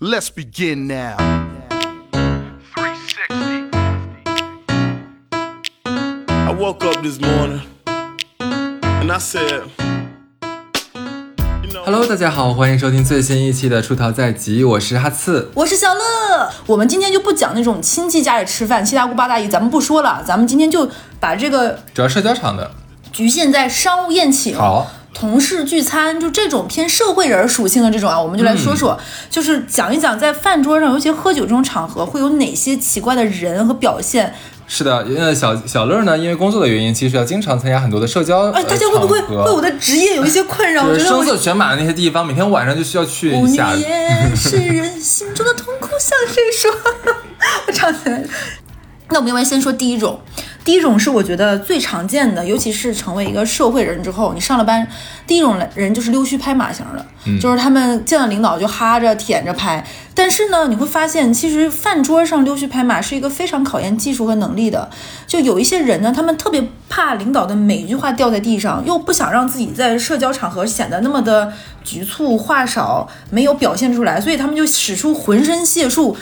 Let's begin now. 360. I woke up this morning and I said. Hello，大家好，欢迎收听最新一期的《出逃在即》，我是哈刺。我是小乐。我们今天就不讲那种亲戚家里吃饭，七大姑八大姨，咱们不说了。咱们今天就把这个主要社交场的，局限在商务宴请、好，同事聚餐，就这种偏社会人属性的这种啊，我们就来说说，就是讲一讲在饭桌上，尤其喝酒这种场合，会有哪些奇怪的人和表现。是的，呃，小小乐呢，因为工作的原因，其实要经常参加很多的社交。哎，呃大家会不会为我的职业有一些困扰？我就是觉得我声色犬马的那些地方，每天晚上就需要去一下。也是人心中的痛苦，向谁说？我唱起来。那我们要不然先说第一种，第一种是我觉得最常见的，尤其是成为一个社会人之后，你上了班，第一种人就是溜须拍马型的，就是他们见了领导就哈着舔着拍。但是呢，你会发现，其实饭桌上溜须拍马是一个非常考验技术和能力的。就有一些人呢，他们特别怕领导的每一句话掉在地上，又不想让自己在社交场合显得那么的局促、话少，没有表现出来，所以他们就使出浑身解数。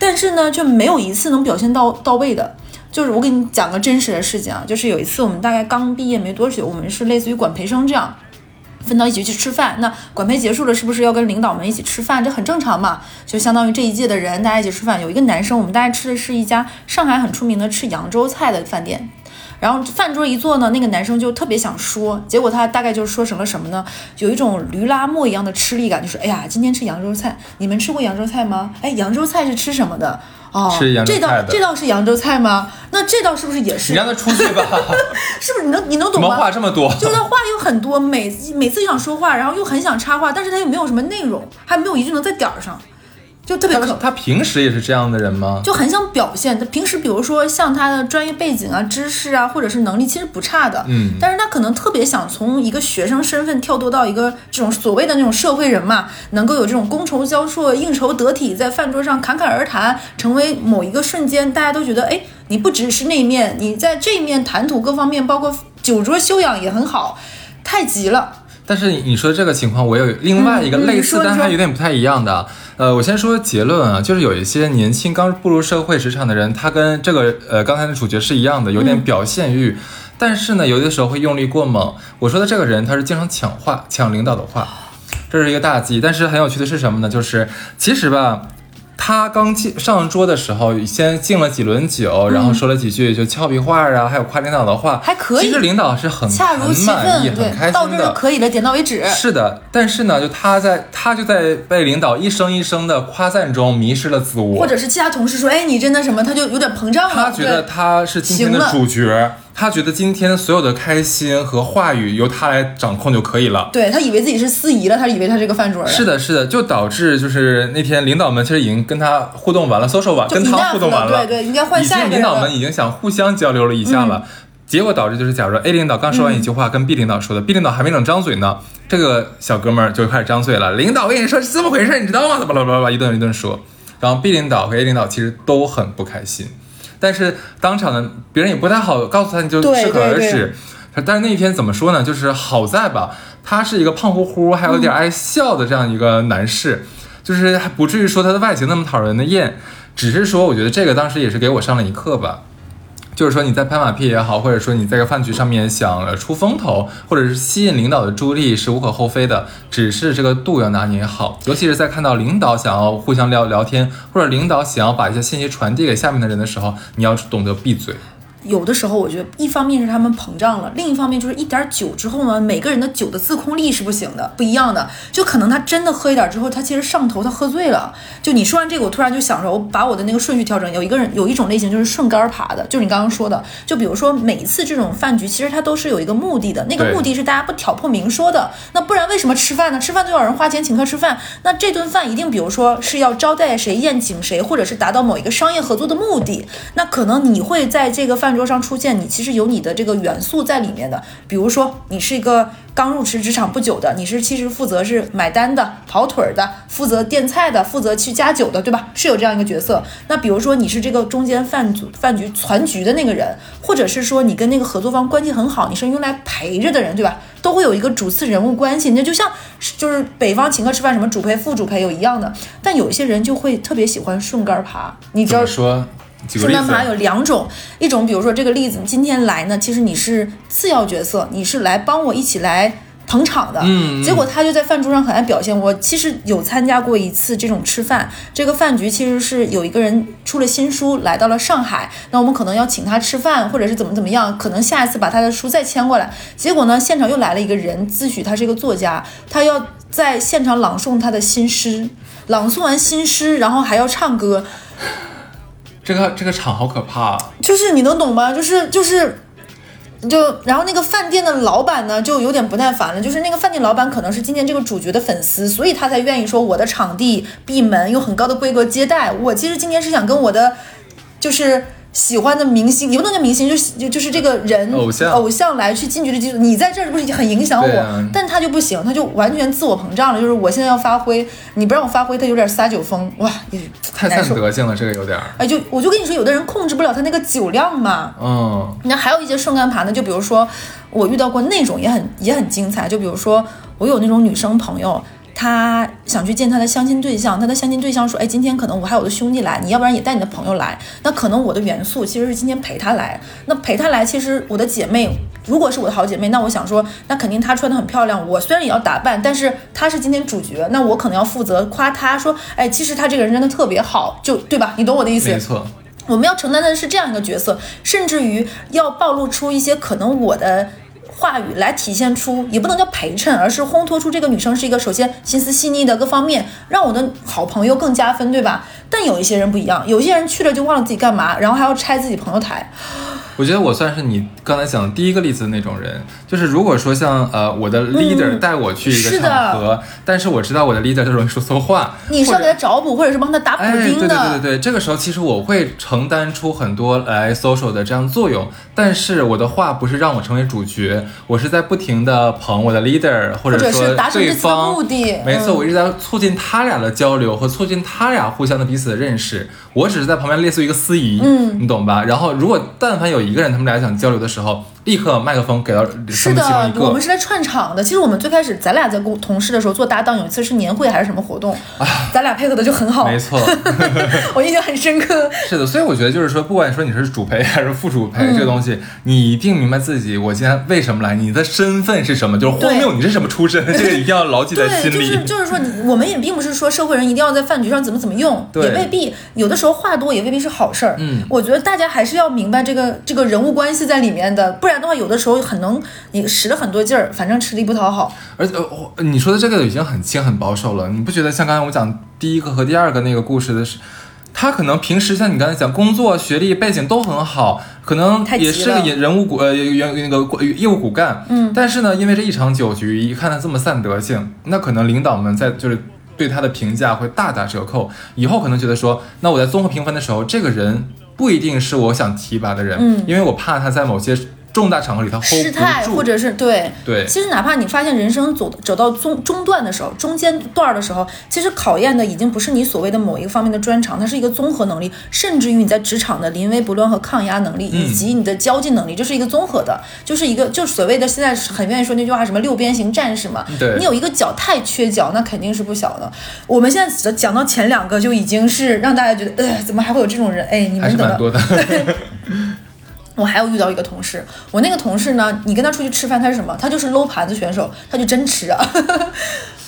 但是呢，却没有一次能表现到到位的。就是我给你讲个真实的事情啊，就是有一次我们大概刚毕业没多久，我们是类似于管培生这样。分到一起去吃饭，那管培结束了，是不是要跟领导们一起吃饭？这很正常嘛，就相当于这一届的人大家一起吃饭。有一个男生，我们大家吃的是一家上海很出名的吃扬州菜的饭店，然后饭桌一坐呢，那个男生就特别想说，结果他大概就说成了什么呢？有一种驴拉磨一样的吃力感，就是哎呀，今天吃扬州菜，你们吃过扬州菜吗？哎，扬州菜是吃什么的？哦，吃扬州这道菜的这道是扬州菜吗？那这道是不是也是？你让他出去吧，是不是你能你能懂吗？话这么多？就是他话有很多，每每次就想说话，然后又很想插话，但是他又没有什么内容，还没有一句能在点儿上，就特别可他他平时也是这样的人吗？就很想表现。他平时比如说像他的专业背景啊、知识啊，或者是能力，其实不差的。嗯但是他可能特别想从一个学生身份跳脱到一个这种所谓的那种社会人嘛，能够有这种觥筹交错、应酬得体，在饭桌上侃侃而谈，成为某一个瞬间，大家都觉得，哎，你不只是那一面，你在这一面谈吐各方面，包括酒桌修养也很好，太急了。但是你你说这个情况，我有另外一个类似，但是它有点不太一样的。呃，我先说结论啊，就是有一些年轻刚步入社会职场的人，他跟这个呃刚才的主角是一样的，有嗯点表现欲，但是呢，有的时候会用力过猛。我说的这个人，他是经常抢话，抢领导的话，这是一个大忌。但是很有趣的是什么呢？就是其实吧。他刚进上桌的时候，先敬了几轮酒，然后说了几句就俏皮话啊，还有夸领导的话，嗯还可以其实领导是很恰如其很满意、分，很开对，到这。就可以了，点到为止。是的，但是呢，就他在他就在被领导一声一声的夸赞中迷失了自我或。者是其他同事说，哎，你真的什么，他就有点膨胀了。他觉得他是今天的主角，他觉得今天所有的开心和话语由他来掌控就可以了。对他以为自己是司仪了，他以为他是个饭桌人。是的，是的，就导致就是那天领导们其实已经跟他互动完了，social 完，跟他互动完了对对应该换已经下一个人了嗯领导们已经想互相交流了一下了。结果导致就是，假如说 A 领导刚说完一句话，跟 B 领导说的，B 领导还没等张嘴呢，这个小哥们儿就开始张嘴了。领导，我跟你说是这么回事，你知道吗？巴拉巴拉巴拉一顿一顿说，然后 B 领导和 A 领导其实都很不开心，但是当场的别人也不太好告诉他，你就适可而止。但是那一天怎么说呢？就是好在吧，他是一个胖乎乎还有点爱笑的这样一个男士，就是还不至于说他的外形那么讨人的厌，只是说我觉得这个当时也是给我上了一课吧。就是说你在拍马屁也好，或者说你在个饭局上面想出风头，或者是吸引领导的注意力是无可厚非的，只是这个度要拿捏好。尤其是在看到领导想要互相聊聊天，或者领导想要把一些信息传递给下面的人的时候，你要懂得闭嘴。有的时候，我觉得一方面是他们膨胀了，另一方面就是一点酒之后呢，每个人的酒的自控力是不行的，不一样的。就可能他真的喝一点之后，他其实上头，他喝醉了。就你说完这个，我突然就想着，我把我的那个顺序调整。有一个人有一种类型就是顺杆儿爬的，就是你刚刚说的，就比如说每一次这种饭局，其实它都是有一个目的的，那个目的是大家不挑破明说的。那不然为什么吃饭呢？吃饭就有人花钱请客吃饭，那这顿饭一定比如说是要招待谁、宴请谁，或者是达到某一个商业合作的目的。那可能你会在这个饭饭桌上出现，你其实有你的这个元素在里面的。比如说，你是一个刚入职职场不久的，你是其实负责是买单的、跑腿儿的、负责垫菜的、负责去加酒的，对吧？是有这样一个角色。那比如说，你是这个中间饭组饭局攒局的那个人，或者是说你跟那个合作方关系很好，你是用来陪着的人，对吧？都会有一个主次人物关系。那就像就是北方请客吃饭，什么主陪、副主陪有一样的。但有一些人就会特别喜欢顺杆爬，你知道说？举个例子顺杆爬有两种，一种比如说这个例子，今天来呢，其实你是次要角色，你是来帮我一起来捧场的。结果他就在饭桌上很爱表现。我其实有参加过一次这种吃饭，这个饭局其实是有一个人出了新书来到了上海，那我们可能要请他吃饭，或者是怎么怎么样，可能下一次把他的书再签过来。结果呢，现场又来了一个人，自诩他是一个作家，他要在现场朗诵他的新诗。朗诵完新诗，然后还要唱歌，这个这个场好可怕、就是你能懂吗？就是就是。就然后那个饭店的老板呢，就有点不耐烦了。就是那个饭店老板可能是今天这个主角的粉丝，所以他才愿意说我的场地闭门，用很高的规格接待我。其实今天是想跟我的就是喜欢的明星，也不能叫明星，就是就就是这个人偶像偶像来去近距离接触。你在这儿不是很影响我？啊但他就不行，他就完全自我膨胀了。就是我现在要发挥，你不让我发挥，他有点撒酒疯，哇，也太散难受。德性了，这个有点。哎，就我就跟你说，有的人控制不了他那个酒量嘛。嗯，那还有一些顺杆爬呢，就比如说我遇到过那种也很也很精彩，就比如说我有那种女生朋友。她想去见他的相亲对象，他的相亲对象说：“哎，今天可能我还有我的兄弟来，你要不然也带你的朋友来。那可能我的元素其实是今天陪他来。那陪他来，其实我的姐妹，如果是我的好姐妹，那我想说，那肯定她穿的很漂亮。我虽然也要打扮，但是她是今天主角，那我可能要负责夸她说，哎，其实她这个人真的特别好，就对吧？你懂我的意思？没错。我们要承担的是这样一个角色，甚至于要暴露出一些可能我的话语来体现出，也不能叫陪衬，而是烘托出这个女生是一个首先心思细腻的各方面，让我的好朋友更加分，对吧？但有一些人不一样，有些人去了就忘了自己干嘛，然后还要拆自己朋友台。我觉得我算是你刚才讲的第一个例子的那种人，就是如果说像呃我的 leader 带我去一个嗯是的场合，但是我知道我的 leader 他容易说错话，你是要给他找补，或者是帮他打补哎，对丁的。对对对对，这个时候其实我会承担出很多来 social 的这样作用，但是我的话不是让我成为主角，我是在不停的捧我的 leader，或者是说达成这目的没错，嗯我一直在促进他俩的交流和促进他俩互相的彼此的认识，我只是在旁边类似于一个司仪，嗯你懂吧？然后如果但凡有一个人他们俩想交流的时候，立刻麦克风给到是的我们。是来串场的。其实我们最开始咱俩在共同事的时候做搭档，有一次是年会还是什么活动，咱俩配合的就很好，没错，我印象很深刻。是的，所以我觉得就是说，不管说你是主陪还是副主陪，嗯这个东西你一定明白自己我今天为什么来，你的身份是什么，就是荒谬，你是什么出身，这个一定要牢记在，心里。就是就是说你，我们也并不是说社会人一定要在饭局上怎么怎么用，对也未必，有的时候话多也未必是好事儿。嗯我觉得大家还是要明白这个这个人物关系在里面的，不然的话，有的时候很能你使了很多劲儿，反正吃力不讨好。而且、呃我你说的这个已经很轻很保守了，你不觉得像刚才我讲第一个和第二个那个故事的是？他可能平时像你刚才讲，工作、学历、背景都很好，可能也是个人人物骨呃原那个业务骨干，嗯但是呢，因为这一场酒局，一看他这么散德性，那可能领导们在就是对他的评价会大打折扣，以后可能觉得说，那我在综合评分的时候，这个人不一定是我想提拔的人，嗯。因为我怕他在某些重大场合里他 hold 失态，或者是对。对。其实哪怕你发现人生走走到中中段的时候，中间段儿的时候，其实考验的已经不是你所谓的某一个方面的专长，它是一个综合能力，甚至于你在职场的临危不乱和抗压能力，嗯。以及你的交际能力，这是一个综合的，就是一个就所谓的现在很愿意说那句话什么六边形战士嘛，对。你有一个脚太缺角，那肯定是不小的。我们现在只讲到前两个就已经是让大家觉得，呃，怎么还会有这种人？哎，你还们等到是蛮多的。我还有遇到一个同事，我那个同事呢，你跟他出去吃饭，他是什么？他就是搂盘子选手，他就真吃啊。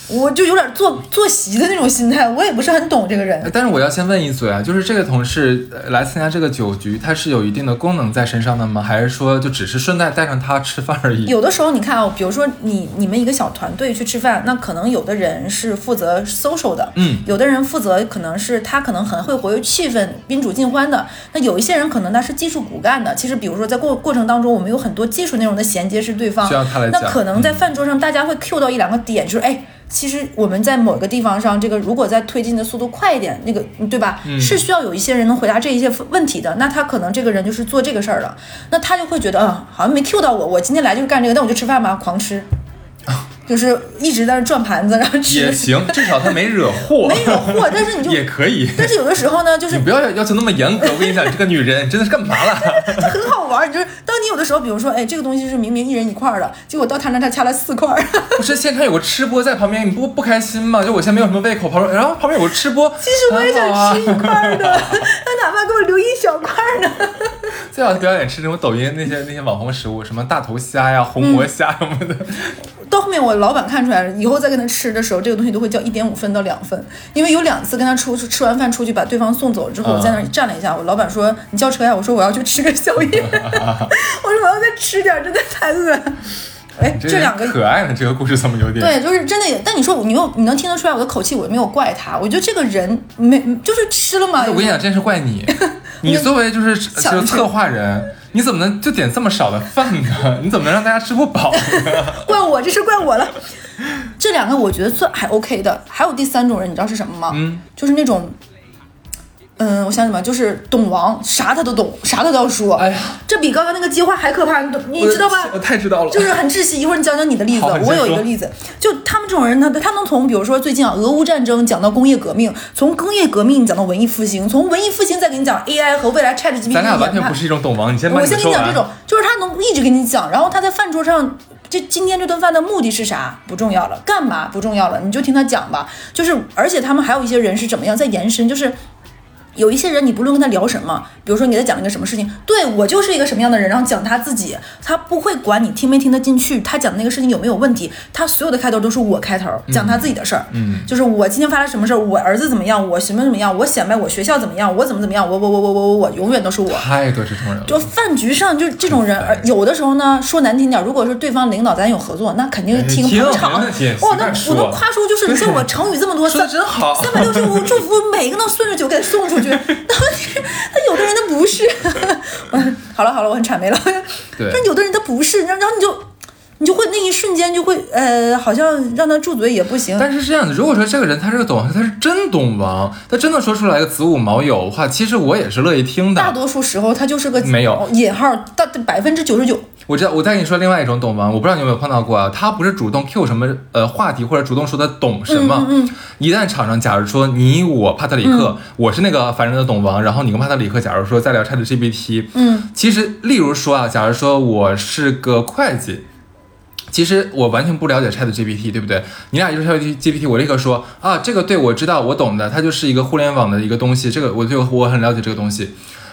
我就有点坐坐席的那种心态，我也不是很懂这个人。但是我要先问一嘴啊，就是这个同事呃来参加这个酒局，他是有一定的功能在身上的吗？还是说就只是顺带带上他吃饭而已？有的时候你看啊、比如说你你们一个小团队去吃饭，那可能有的人是负责 social 的，嗯，有的人负责可能是他可能很会活跃气氛、宾主尽欢的。那有一些人可能他是技术骨干的。其实比如说在过过程当中，我们有很多技术内容的衔接是对方，需要他来那可能在饭桌上大家会 Q 到一两个点，就是哎。其实我们在某个地方上，这个如果再推进的速度快一点，那个对吧？是需要有一些人能回答这一些问题的。那他可能这个人就是做这个事儿的，那他就会觉得，嗯，好像没 Q 到我，我今天来就是干这个，那我就吃饭吧，狂吃，就是一直在那转盘子，然后吃。也行，至少他没惹祸，没惹祸，但是你就 也可以。但是有的时候呢，就是你不要要求那么严格。我跟你讲，这个女人真的是干嘛了？它很好玩，就是当你有的时候，比如说，哎，这个东西是明明一人一块儿的，结果到他那他掐了四块儿。不是现场有个吃播在旁边，你不不开心吗？就我现在没有什么胃口，旁边然后旁边有个吃播，其实我也想吃一块儿的，他哪怕给我留一小块儿呢。最好表演吃那种抖音那些那些网红食物，什么大头虾呀、红魔虾什么的。到后面我老板看出来了，以后再跟他吃的时候，这个东西都会叫一点五分到两分，因为有两次跟他出去吃完饭出去把对方送走之后，我在那儿站了一下，我老板说你叫车呀，我说我要去吃个宵夜，我说我要再吃点，真的太饿了。哎，这两个可爱的这个故事怎么有点？对，就是真的也。但你说你又你能听得出来我的口气，我没有怪他，我觉得这个人没就是吃了嘛。我跟你讲，真是怪你，你作为就是就是策划人。你怎么能就点这么少的饭呢？你怎么能让大家吃不饱呢？怪我，这是怪我了。这两个我觉得算还 OK 的，还有第三种人，你知道是什么吗？嗯，就是那种。嗯，我想什么？就是懂王，啥他都懂，啥他都要说。哎呀，这比刚刚那个接话还可怕，你懂？你知道吧？我太知道了，就是很窒息。一会儿你讲讲你的例子，我有一个例子，就他们这种人，他他能从比如说最近啊，俄乌战争讲到工业革命，从工业革命讲到文艺复兴，从文艺复兴再给你讲 AI 和未来 ChatGPT。咱俩完全不是一种懂王，你先我先跟你讲这种，就是他能一直跟你讲，然后他在饭桌上，这今天这顿饭的目的是啥不重要了，干嘛不重要了，你就听他讲吧。就是而且他们还有一些人是怎么样在延伸，就是。有一些人，你不论跟他聊什么，比如说你给他讲一个什么事情，对我就是一个什么样的人，然后讲他自己，他不会管你听没听得进去，他讲的那个事情有没有问题，他所有的开头都是我开头，讲他自己的事儿，嗯，就是我今天发生什么事儿，我儿子怎么样，我什么怎么样，我显摆我学校怎么样，我怎么怎么样，我我我我我我我永远都是我，太多这种人了，就饭局上就这种人，而有的时候呢，说难听点，如果是对方领导咱有合作，那肯定是听捧场，哇，那我能夸出就是你像我成语这么多，三真好，三百六十五祝福每个能顺着酒给他送出去，那。那有的人他不是，好了好了，我很谄媚了。对，但有的人他不是，然后你就你就会那一瞬间就会呃，好像让他住嘴也不行。但是是这样的，如果说这个人他是个懂王，他是真懂王，他真的说出来个子午卯酉的话，其实我也是乐意听的。大多数时候他就是个没有引号，大百分之九十九。我知道，我再跟你说另外一种懂王，我不知道你有没有碰到过啊？他不是主动 Q 什么呃话题，或者主动说他懂什么。嗯嗯。一旦场上，假如说你我帕特里克，我是那个凡人的懂王，然后你跟帕特里克，假如说在聊 ChatGPT，嗯，其实例如说啊，假如说我是个会计，其实我完全不了解 ChatGPT，对不对？你俩一说 ChatGPT，我立刻说啊，这个对我知道，我懂的，它就是一个互联网的一个东西，这个我就我很了解这个东西。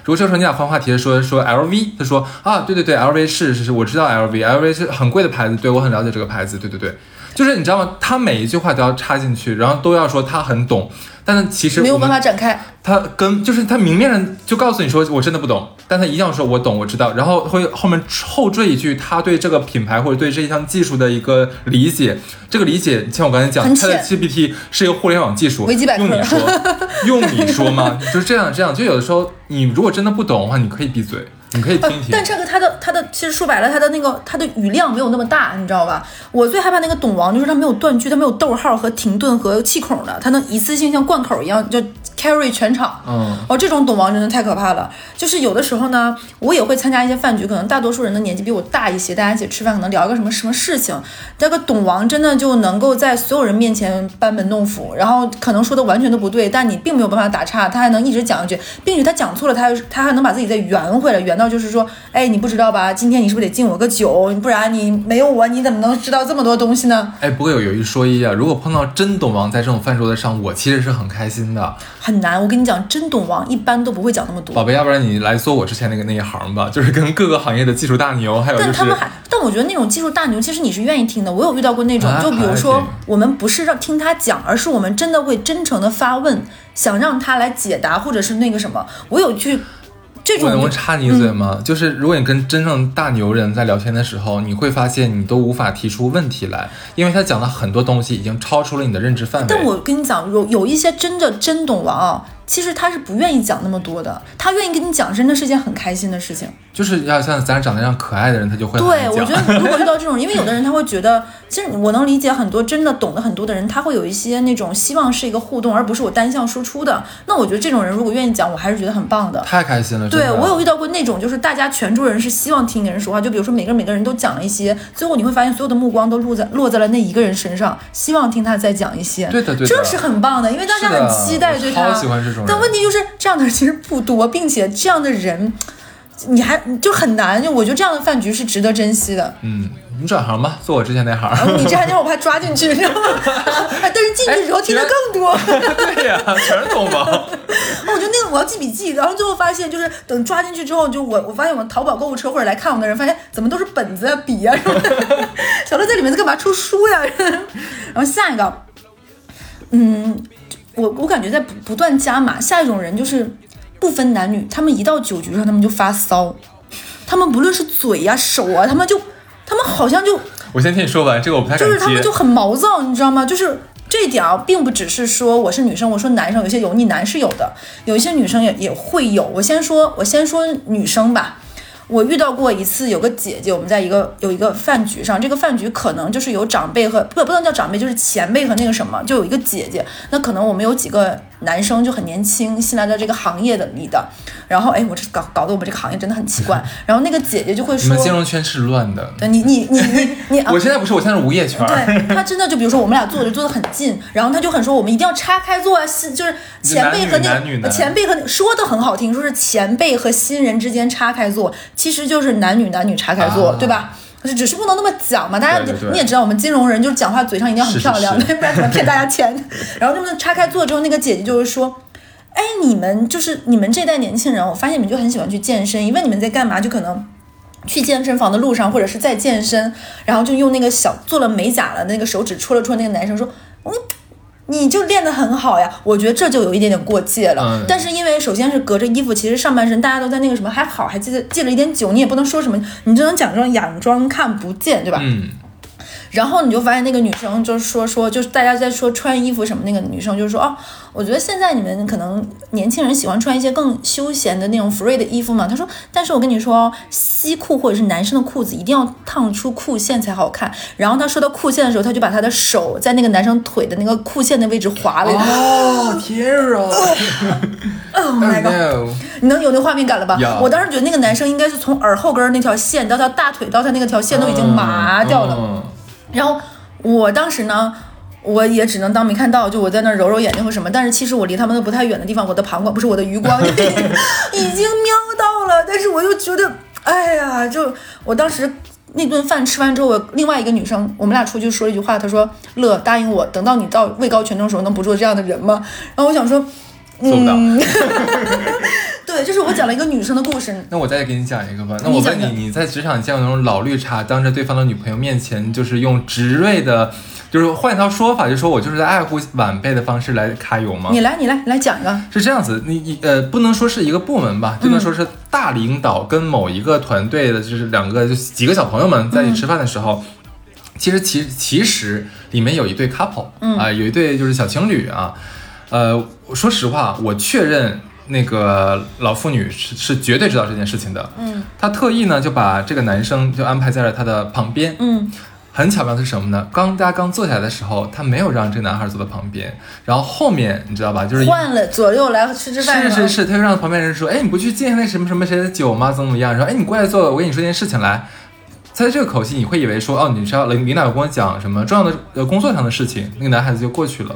如果这时候你俩换话题说说 LV，他说啊，对对对，LV 是是是，我知道 LV，LV 是很贵的牌子，对我很了解这个牌子，对对对，就是你知道吗？他每一句话都要插进去，然后都要说他很懂，但是其实没有办法展开。他跟就是他明面上就告诉你说我真的不懂，但他一定要说我懂，我知道，然后会后面后缀一句他对这个品牌或者对这一项技术的一个理解。这个理解像我刚才讲，他的 GPT 是一个互联网技术，用你说，用你说吗？就是这样这样，就有的时候你如果真的不懂的话，你可以闭嘴。你可以听听，但这个他的他的其实说白了，他的那个他的语量没有那么大，你知道吧？我最害怕那个懂王，就是他没有断句，他没有逗号和停顿和气孔的，他能一次性像灌口一样就 carry 全场。嗯，哦，这种懂王真的太可怕了。就是有的时候呢，我也会参加一些饭局，可能大多数人的年纪比我大一些，大家一起吃饭，可能聊一个什么什么事情，这个懂王真的就能够在所有人面前班门弄斧，然后可能说的完全都不对，但你并没有办法打岔，他还能一直讲下去，并且他讲错了，他他还能把自己再圆回来，圆到就是说。哎，你不知道吧？今天你是不是得敬我个酒？不然你没有我，你怎么能知道这么多东西呢？哎，不过有有一说一啊，如果碰到真懂王在这种饭桌子上，我其实是很开心的。很难，我跟你讲，真懂王一般都不会讲那么多。宝贝，要不然你来做我之前那个那一行吧，就是跟各个行业的技术大牛，还有但他们还，但我觉得那种技术大牛，其实你是愿意听的。我有遇到过那种，就比如说我们不是让听他讲，而是我们真的会真诚的发问，想让他来解答，或者是那个什么。我有去。我能插你一嘴吗？就是如果你跟真正大牛人在聊天的时候，你会发现你都无法提出问题来，因为他讲的很多东西已经超出了你的认知范围。但我跟你讲，有有一些真的真懂王啊，其实他是不愿意讲那么多的，他愿意跟你讲，真的是件很开心的事情。就是要像咱长得这样可爱的人，他就会对，我觉得如果遇到这种，因为有的人他会觉得，其实我能理解很多真的懂得很多的人，他会有一些那种希望是一个互动，而不是我单向输出的。那我觉得这种人如果愿意讲，我还是觉得很棒的。太开心了。对我有遇到过那种，就是大家全桌人是希望听一个人说话，就比如说每个人每个人都讲了一些，最后你会发现所有的目光都落在落在了那一个人身上，希望听他再讲一些。对的对的这是很棒的，因为大家很期待对他。我喜欢这种人但问题就是这样的人其实不多，并且这样的人。你还就很难，就我觉得这样的饭局是值得珍惜的。嗯，你转行吧，做我之前那行。你这还 让我怕抓进去，你知道吗？哎但是进去之后听的更多。对呀、全是同胞。我觉得那个我要记笔记，然后最后发现就是等抓进去之后，就我我发现我们淘宝购物车或者来看我的人，发现怎么都是本子啊、笔啊什么的。小乐在里面在干嘛？出书呀？然后下一个，嗯，我我感觉在不不断加码。下一种人就是不分男女，他们一到酒局上他们就发骚，他们不论是嘴呀、手啊，他们就他们好像就我先听你说完，这个我不太。就是他们就很毛躁，你知道吗？就是这一点啊，并不只是说我是女生，我说男生有些油腻男是有的，有一些女生也也会有。我先说，我先说女生吧。我遇到过一次，有个姐姐，我们在一个有一个饭局上，这个饭局可能就是有长辈和不不能叫长辈，就是前辈和那个什么，就有一个姐姐。那可能我们有几个男生就很年轻，新来到这个行业的里的，然后哎，我这搞搞得我们这个行业真的很奇怪。然后那个姐姐就会你说们，金融圈是乱的。对你你你你你，啊我现在不是，我现在是无业圈。对他真的就比如说我们俩坐就坐得很近，然后他就很说我们一定要叉开坐啊，是就是前辈和那前辈和说的很好听，说是前辈和新人之间叉开坐，其实就是男女男女叉开坐，啊对吧？是只是不能那么讲嘛，大家你也知道，我们金融人就是讲话嘴上一定要很漂亮，不然怎么骗大家钱？然后这么叉开坐之后，那个姐姐就是说。哎，你们就是你们这代年轻人，我发现你们就很喜欢去健身。一问你们在干嘛，就可能去健身房的路上，或者是在健身，然后就用那个小做了美甲了那个手指戳了戳那个男生说：“ 我、你就练得很好呀。”我觉得这就有一点点过界了。嗯但是因为首先是隔着衣服，其实上半身大家都在那个什么还好，还记得借了一点酒，你也不能说什么，你只能假装佯装看不见，对吧？嗯，然后你就发现那个女生就是说说，就是大家在说穿衣服什么，那个女生就是说哦，我觉得现在你们可能年轻人喜欢穿一些更休闲的那种 free 的衣服嘛。她说，但是我跟你说哦，西裤或者是男生的裤子一定要烫出裤线才好看。然后她说到裤线的时候，她就把她的手在那个男生腿的那个裤线的位置划了一下。哦，天啊。Oh my god！你能有那画面感了吧有？我当时觉得那个男生应该是从耳后根儿那条线到他大腿到他那个条线都已经麻掉了。嗯然后我当时呢，我也只能当没看到，就我在那儿揉揉眼睛或什么。但是其实我离他们都不太远的地方，我的膀胱不是我的余光 已经瞄到了，但是我又觉得，哎呀，就我当时。那顿饭吃完之后，我另外一个女生，我们俩出去说了一句话，她说：“乐，答应我，等到你到位高权重的时候，能不做这样的人吗？”然后我想说，做不到。嗯，对，就是我讲了一个女生的故事，那我再给你讲一个吧。那我问你，你在职场见过那种老绿茶，当着对方的女朋友面前，就是用直锐的，就是换一套说法，就说我就是在爱护晚辈的方式来揩油吗？你来，你来，你来讲一个。是这样子，你你呃，不能说是一个部门吧，就能说是大领导跟某一个团队的，就是两个就几个小朋友们在一起吃饭的时候，其实其其实里面有一对 couple，啊、有一对就是小情侣啊，呃，说实话，我确认那个老妇女是是绝对知道这件事情的，嗯她特意呢就把这个男生就安排在了她的旁边，嗯很巧妙的是什么呢？刚大家刚坐下来的时候，她没有让这个男孩坐在旁边，然后后面你知道吧，就是换了左右来吃吃饭。是是是，他就让旁边人说，哎，你不去敬那什么什么谁的酒吗？怎么怎么样？说，哎，你过来坐，我跟你说件事情来。他的这个口气，你会以为说，哦，你是要领领导要跟我讲什么重要的呃工作上的事情，那个男孩子就过去了。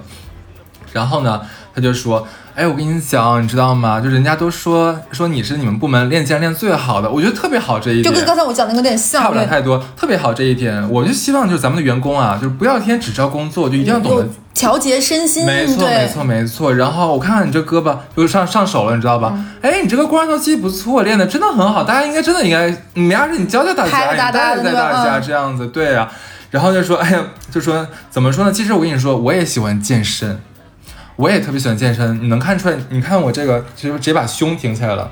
然后呢，他就说，哎，我跟你讲，你知道吗？就人家都说说你是你们部门练健练最好的，我觉得特别好这一点。就跟刚才我讲的那个有点像，差不了太多，特别好这一点，我就希望就是咱们的员工啊，就是不要天天只知道工作，就一定要懂得调节身心，没错，对没错，没错。然后我看看你这胳膊，就上上手了，你知道吧？嗯哎，你这个肱二头肌不错，练的真的很好，大家应该真的应该，你要是你教教大家，拍着大你带着带大家嗯这样子，对啊。然后就说，哎呀，就说怎么说呢？其实我跟你说，我也喜欢健身，我也特别喜欢健身。你能看出来？你看我这个，其实直接把胸挺起来了。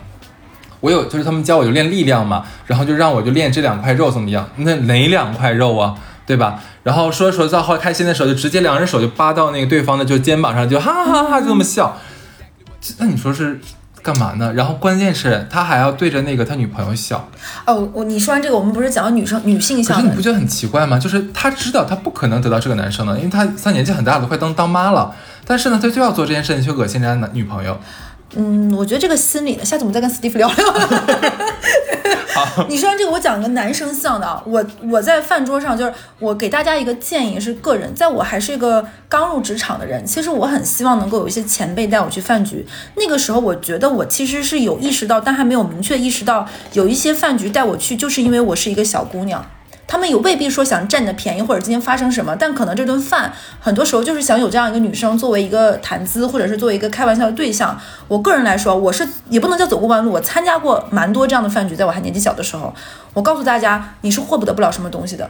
我有，就是他们教我就练力量嘛，然后就让我就练这两块肉怎么样？那哪两块肉啊？对吧？然后说着说着到后来开心的时候，就直接两只手就扒到那个对方的就肩膀上，就哈哈哈哈就这么笑。那你说是干嘛呢？然后关键是他还要对着那个他女朋友笑，哦，我你说完这个，我们不是讲到女生女性可向的是你不觉得很奇怪吗？就是他知道他不可能得到这个男生的，因为他他年纪很大了，快当当妈了，但是呢，他就要做这件事情去恶心人家男女朋友。嗯，我觉得这个心理呢，下次我们再跟 Steve 聊聊。好，你说完这个，我讲个男生像的啊，我我在饭桌上就是我给大家一个建议是个人，在我还是一个刚入职场的人，其实我很希望能够有一些前辈带我去饭局。那个时候我觉得我其实是有意识到，但还没有明确意识到有一些饭局带我去，就是因为我是一个小姑娘。他们也未必说想占你的便宜，或者今天发生什么，但可能这顿饭很多时候就是想有这样一个女生作为一个谈资，或者是作为一个开玩笑的对象。我个人来说，我是也不能叫走过弯路，我参加过蛮多这样的饭局，在我还年纪小的时候。我告诉大家，你是获不得不了什么东西的。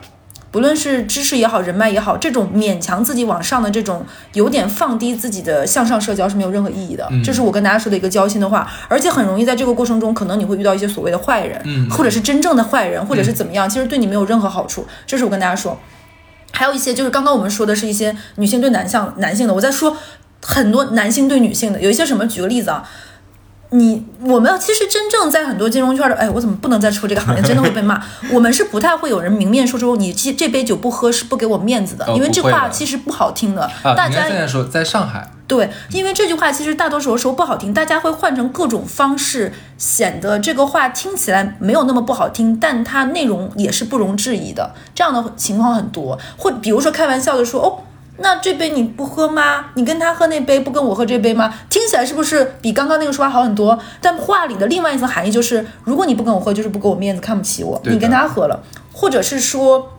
不论是知识也好，人脉也好，这种勉强自己往上的这种，有点放低自己的向上社交是没有任何意义的。这是我跟大家说的一个交心的话，而且很容易在这个过程中，可能你会遇到一些所谓的坏人，嗯或者是真正的坏人，或者是怎么样，其实对你没有任何好处。这是我跟大家说。还有一些就是刚刚我们说的是一些女性对男性男性的，我在说很多男性对女性的，有一些什么？举个例子啊，你我们其实真正在很多金融圈的，哎，我怎么不能再出这个行业，真的会被骂。我们是不太会有人明面说出你这这杯酒不喝是不给我面子的，哦因为这话其实不好听的。啊，大家现在说在上海，对，因为这句话其实大多数时候不好听，大家会换成各种方式，显得这个话听起来没有那么不好听，但它内容也是不容置疑的。这样的情况很多，或比如说开玩笑的说，哦，那这杯你不喝吗？你跟他喝那杯，不跟我喝这杯吗？听起来是不是比刚刚那个说法好很多？但话里的另外一层含义就是，如果你不跟我喝，就是不给我面子，看不起我，你跟他喝了，或者是说。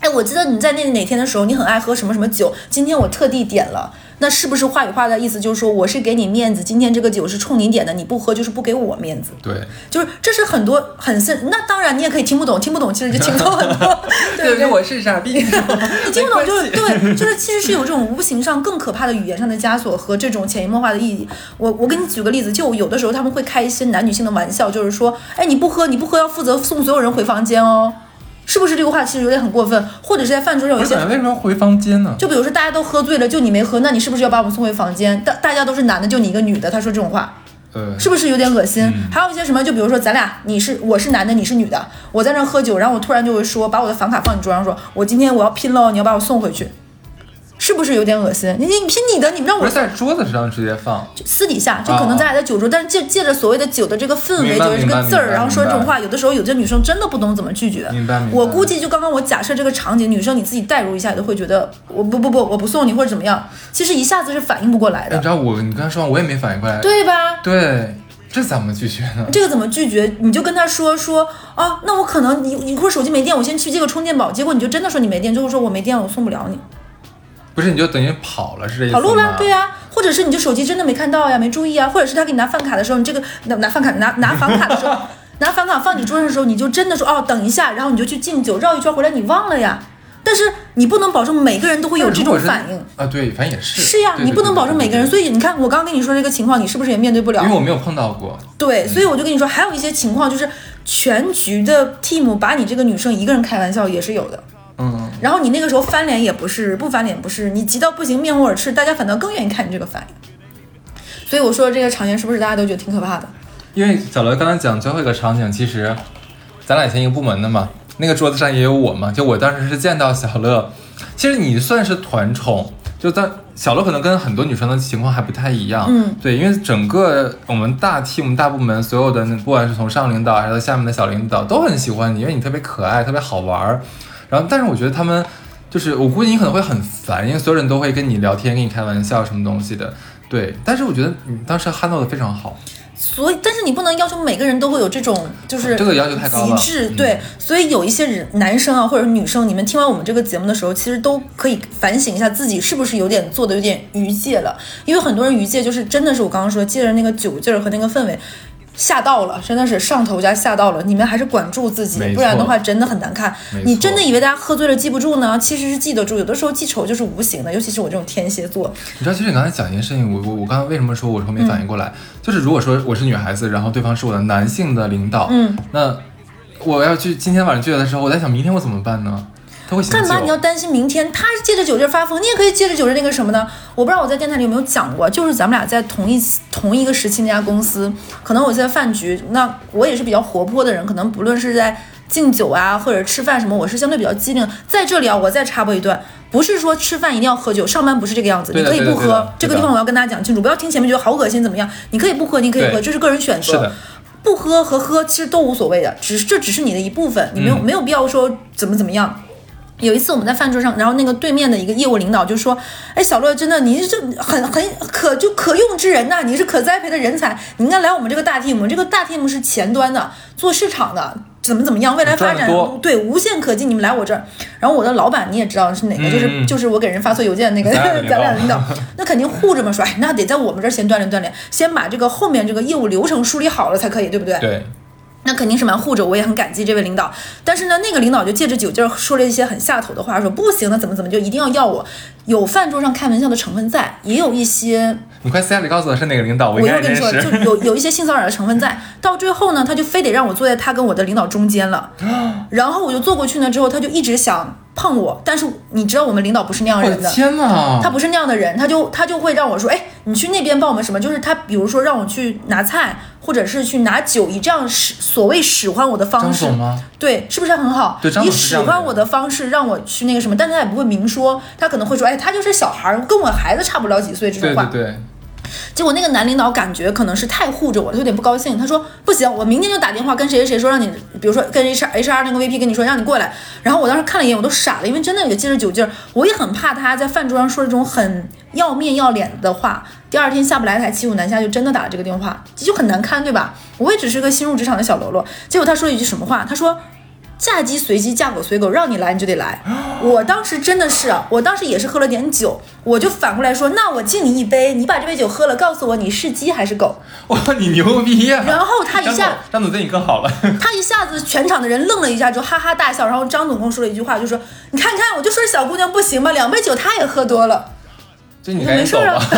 哎，我记得你在那哪天的时候，你很爱喝什么什么酒，今天我特地点了，那是不是话里话的意思就是说我是给你面子，今天这个酒是冲你点的，你不喝就是不给我面子，对，就是这是很多很深。那当然你也可以听不懂，听不懂其实就轻松很多，对不对？我是傻逼，你听不懂就是对，就是其实是有这种无形上更可怕的语言上的枷锁和这种潜移默化的意义。我我给你举个例子，就有的时候他们会开一些男女性的玩笑，就是说，哎，你不喝你不喝要负责送所有人回房间哦，是不是这个话其实有点很过分？或者是在饭桌上有一些为什么要回房间呢？就比如说大家都喝醉了，就你没喝，那你是不是要把我们送回房间？大大家都是男的，就你一个女的，他说这种话，呃，是不是有点恶心？还有一些什么，就比如说咱俩，你是我是男的，你是女的，我在那喝酒，然后我突然就会说，把我的房卡放你桌上，说我今天我要拼喽，你要把我送回去，是不是有点恶心？你你拼你的，你让我在桌子上直接放，私底下就可能咱俩在酒桌，但是借借着所谓的酒的这个氛围，明白酒的这个字儿，然后说这种话，有的时候有些女生真的不懂怎么拒绝。明白明白我估计就刚刚我假设这个场景，女生你自己代入一下，都会觉得我不不不，我不送你或者怎么样，其实一下子是反应不过来的，哎你知道我你刚才说完我也没反应过来，对吧？对，这怎么拒绝呢？这个怎么拒绝？你就跟他说说啊，那我可能你你一会儿手机没电，我先去借个充电宝。结果你就真的说你没电，最后说我没电了，我送不了你，不是你就等于跑了是这意思跑路了，对呀、呀、或者是你就手机真的没看到呀，没注意啊，或者是他给你拿饭卡的时候，你这个拿拿饭卡拿拿房卡的时候，拿房卡放你桌上的时候，你就真的说哦等一下，然后你就去敬酒，绕一圈回来你忘了呀。但是你不能保证每个人都会有这种反应。啊，对，反正也是。是呀，对你不能保证每个人，所以以你看，我刚跟你说这个情况，你是不是也面对不了？因为我没有碰到过，对，所以我就跟你说，还有一些情况就是全局的 team 把你这个女生一个人开玩笑也是有的。嗯，然后你那个时候翻脸也不是，不翻脸不是，你急到不行面红耳赤，大家反倒更愿意看你这个反应。所以我说这个场景是不是大家都觉得挺可怕的？因为小乐刚才讲最后一个场景，其实咱俩以前一个部门的嘛，那个桌子上也有我嘛，就我当时是见到小乐，其实你算是团宠，就当小乐可能跟很多女生的情况还不太一样，嗯，对，因为整个我们大 team 大部门所有的不管是从上领导还是下面的小领导都很喜欢你，因为你特别可爱，特别好玩儿，然后但是我觉得他们。就是我估计你可能会很烦，因为所有人都会跟你聊天、跟你开玩笑什么东西的，对。但是我觉得你当时 handle 的非常好，所以，但是你不能要求每个人都会有这种，就是这个要求太高了极致。嗯对，所以有一些人，男生啊，或者是女生，你们听完我们这个节目的时候，其实都可以反省一下自己是不是有点做的有点逾界了。因为很多人逾界就是真的是我刚刚说，借着那个酒劲儿和那个氛围。吓到了，真的是上头加吓到了。你们还是管住自己不然的话真的很难看你真的以为大家喝醉了记不住呢？其实是记得住。有的时候记仇就是无形的，尤其是我这种天蝎座。你知道，其实你刚才讲一件事情，我我我刚才为什么说我说没反应过来，就是如果说我是女孩子，然后对方是我的男性的领导，嗯，那我要去今天晚上拒绝的时候，我在想明天我怎么办呢？他会干嘛你要担心明天他借着酒劲发疯，你也可以借着酒劲那个什么呢？我不知道我在电台里有没有讲过，就是咱们俩在同一同一个时期那家公司，可能我在饭局，那我也是比较活泼的人，可能不论是在敬酒啊或者吃饭什么，我是相对比较机灵。在这里啊，我再插播一段。不是说吃饭一定要喝酒，上班不是这个样子，你可以不喝。这个地方我要跟大家讲清楚，不要听前面觉得好恶心怎么样？你可以不喝，你可以喝，对这是个人选择。不喝和喝其实都无所谓的，只是这只是你的一部分，你没有、嗯没有必要说怎么怎么样。有一次我们在饭桌上，然后那个对面的一个业务领导就说：“哎，小乐，真的你是很很可就可用之人呐、你是可栽培的人才，你应该来我们这个大 team。这个大 team 是前端的，做市场的，怎么怎么样，未来发展对无限可进。你们来我这儿，然后我的老板你也知道是哪个，就是嗯就是我给人发错邮件那个咱俩领导咱俩领导，那肯定护着嘛，说哎，那得在我们这儿先锻炼锻炼，先把这个后面这个业务流程梳理好了才可以，对不对？对，那肯定是蛮护着，我也很感激这位领导。但是呢，那个领导就借着酒劲儿说了一些很下头的话，说不行那，怎么怎么就一定要要我。有饭桌上开玩笑的成分在，也有一些 你快私下里告诉我是哪个领导，我我应该一会儿跟你说，就有有一些性骚扰的成分在。到最后呢，他就非得让我坐在他跟我的领导中间了。然后我就坐过去呢，之后他就一直想碰我，但是你知道我们领导不是那样的人的。天哪！他不是那样的人，他就他就会让我说，哎，你去那边帮我们什么？就是他比如说让我去拿菜，或者是去拿酒，以这样使所谓使唤我的方式张总，吗？对，是不是很好？对张以总是这样的人使唤我的方式让我去那个什么，但他也不会明说，他可能会说，哎，他就是小孩儿，跟我孩子差不了几岁这种话。对对对，结果那个男领导感觉可能是太护着我，他有点不高兴。他说不行，我明天就打电话跟谁谁谁说，让你，比如说跟 HR HR 那个 VP 跟你说，让你过来。然后我当时看了一眼，我都傻了，因为真的有借着酒劲儿，我也很怕他在饭桌上说这种很要面要脸的话。第二天下不来台，骑虎难下，就真的打了这个电话，就很难堪，对吧？我也只是个新入职场的小喽啰。结果他说了一句什么话？他说。嫁鸡随鸡，嫁狗随狗，让你来你就得来。我当时真的是，我当时也是喝了点酒，我就反过来说，那我敬你一杯，你把这杯酒喝了，告诉我你是鸡还是狗。哇，你牛逼呀！然后他一下，张总对你更好了。他一下子全场的人愣了一下，就哈哈大笑。然后张总跟我说了一句话，就说：“你看看，我就说小姑娘不行吧，两杯酒她也喝多了。就你赶紧走吧。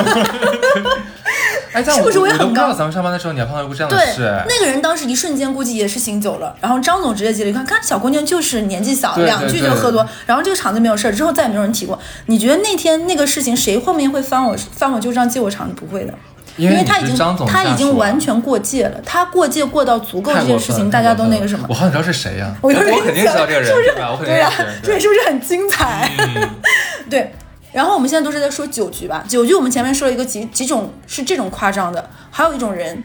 是不是我也很我都不知道高咱们上班的时候你还碰到过这”样的对事。，哎那个人当时一瞬间估计也是醒酒了。然后张总直接接了一看，看小姑娘就是年纪小，对对两句就喝多。然后这个场子没有事儿，之后再也没有人提过。你觉得那天那个事情谁后面会翻我翻我旧账记我场？不会的。因为他已经他已经完全过界了，他过界过到足够这件事情，大家都那个什么我。好想知道是谁呀？我肯定知道这个人，是不是对呀。对，是不是很精彩？嗯 对。然后我们现在都是在说酒局吧，酒局我们前面说了一个几几种是这种夸张的，还有一种人，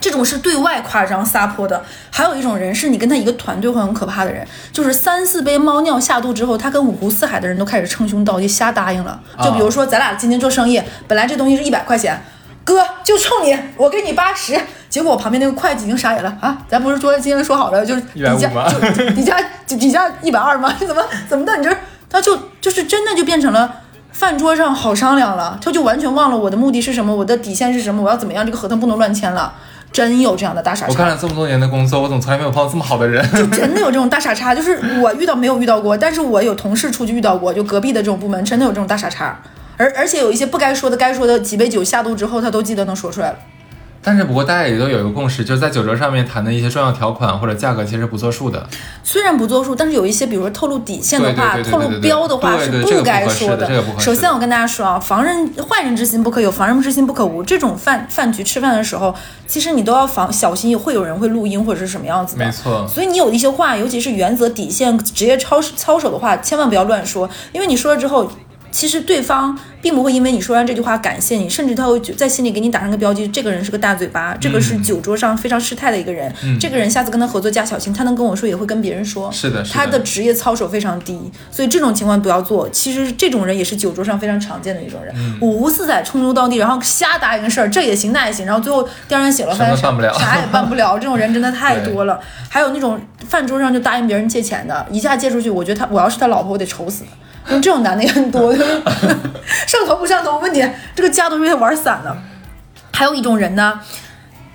这种是对外夸张撒泼的，还有一种人是你跟他一个团队会很可怕的人，就是三四杯猫尿下肚之后，他跟五湖四海的人都开始称兄道弟，瞎答应了。就比如说咱俩今天做生意，本来这东西是一百块钱，哥就冲你，我给你八十。结果我旁边那个会计已经傻眼了啊！咱不是说今天说好了就是底价150吗就底价底价一百二吗？怎么怎么的？你这他就就是真的就变成了饭桌上好商量了，他就完全忘了我的目的是什么，我的底线是什么，我要怎么样，这个合同不能乱签了。真有这样的大傻叉，我干了这么多年的工作，我怎么从来没有碰到这么好的人？就 真的有这种大傻叉，就是我遇到没有遇到过，但是我有同事出去遇到过，就隔壁的这种部门真的有这种大傻叉，而而且有一些不该说的、该说的，几杯酒下肚之后，他都记得能说出来了。但是不过大家也都有一个共识，就是在酒桌上面谈的一些重要条款或者价格其实不作数的。虽然不作数，但是有一些，比如说透露底线的话、透露标的话是不该说的首先，我跟大家说啊，防人坏人之心不可有，防人之心不可无。这种饭饭局吃饭的时候，其实你都要防小心，会有人会录音或者是什么样子的。没错所以你有一些话，尤其是原则、底线、职业操操守的话，千万不要乱说，因为你说了之后。其实对方并不会因为你说完这句话感谢你，甚至他会觉在心里给你打上个标记，这个人是个大嘴巴，这个是嗯。酒桌上非常失态的一个人，这个人下次跟他合作加小心，他能跟我说也会跟别人说，是的是的。他的职业操守非常低，所以这种情况不要做。其实这种人也是酒桌上非常常见的一种人，嗯。五湖四海称兄道弟，然后瞎答应个事儿，这也行那也行，然后最后第二天醒了发现啥也办不了，这种人真的太多了。还有那种饭桌上就答应别人借钱的，一下借出去，我觉得他我要是他老婆，我得愁死这种男的也很多，上头不上头，我问你这个家都是被他玩散了。还有一种人呢，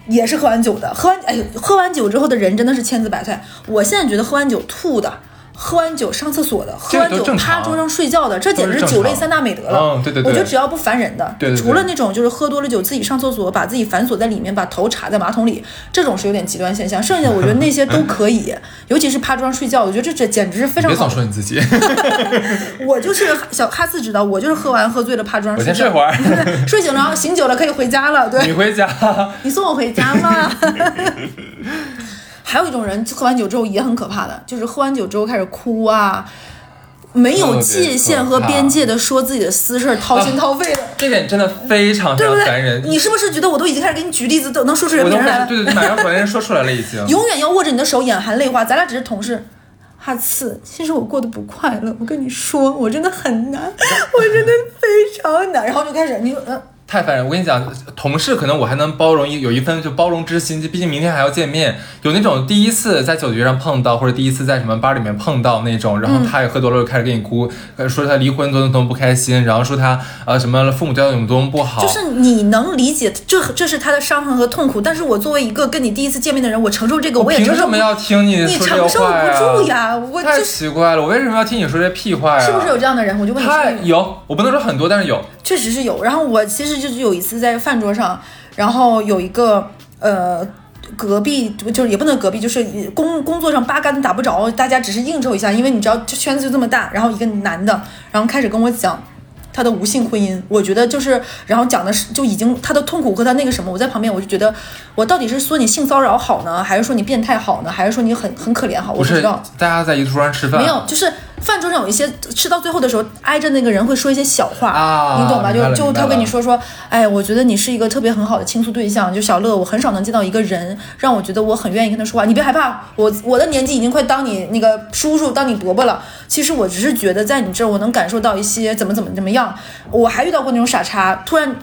也是喝完酒的，喝完哎呦，喝完酒之后的人真的是千姿百态。我现在觉得喝完酒吐的喝完酒上厕所的，喝完酒趴桌上睡觉的，这简直是酒类三大美德了。嗯对对对我觉得只要不烦人的，对对对除了那种就是喝多了酒自己上厕所，把自己反锁在里面，把头插在马桶里，这种是有点极端现象。剩下的我觉得那些都可以，尤其是趴桌上睡觉，我觉得这这简直是非常别总好。说你自己，我就是小哈斯知道，我就是喝完喝醉了趴桌上我睡觉。先睡会儿，睡醒了，醒酒了可以回家了。对，你回家。你送我回家吗？还有一种人喝完酒之后也很可怕的，就是喝完酒之后开始哭啊，没有界限和边界的说自己的私事，掏心掏肺的，这点真的非常非？常烦人。你是不是觉得我都已经开始给你举例子，都能说出人名来了？对对对，马上把人说出来了已经。永远要握着你的手，眼含泪花。咱俩只是同事。哈次，其实我过得不快乐，我跟你说，我真的很难，我真的非常难。然后就开始，你呃，太烦人！我跟你讲，同事可能我还能包容一有一份就包容之心，毕竟明天还要见面。有那种第一次在酒局上碰到，或者第一次在什么吧里面碰到那种，然后他也喝多了就开始跟你哭，呃说他离婚多么多么不开心，然后说他呃什么父母教育有多么不好，就是你能理解这这是他的伤痕和痛苦，但是我作为一个跟你第一次见面的人，我承受这个，我也承受不凭什么要听你你说这承受不住呀，我太就奇怪了，我为什么要听你说这屁话呀？是不是有这样的人？我就问你太是不是有，我不能说很多，但是有。确实是有。然后我其实就是有一次在饭桌上，然后有一个呃。隔壁就是也不能隔壁，就是工工作上八竿子打不着，大家只是应酬一下，因为你知道这圈子就这么大。然后一个男的，然后开始跟我讲他的无性婚姻，我觉得就是，然后讲的是就已经他的痛苦和他那个什么，我在旁边我就觉得，我到底是说你性骚扰好呢，还是说你变态好呢，还是说你很很可怜好？我不知道。大家在一桌上吃饭，没有，就是饭桌上有一些吃到最后的时候，挨着那个人会说一些小话，啊你懂吧？就就他跟你说说，哎，我觉得你是一个特别很好的倾诉对象，就小乐，我很少能见到一个人让我觉得我很愿意跟他说话。你别害怕，我我的年纪已经快当你那个叔叔，当你伯伯了。其实我只是觉得在你这儿，我能感受到一些怎么怎么怎么样。我还遇到过那种傻叉，突然，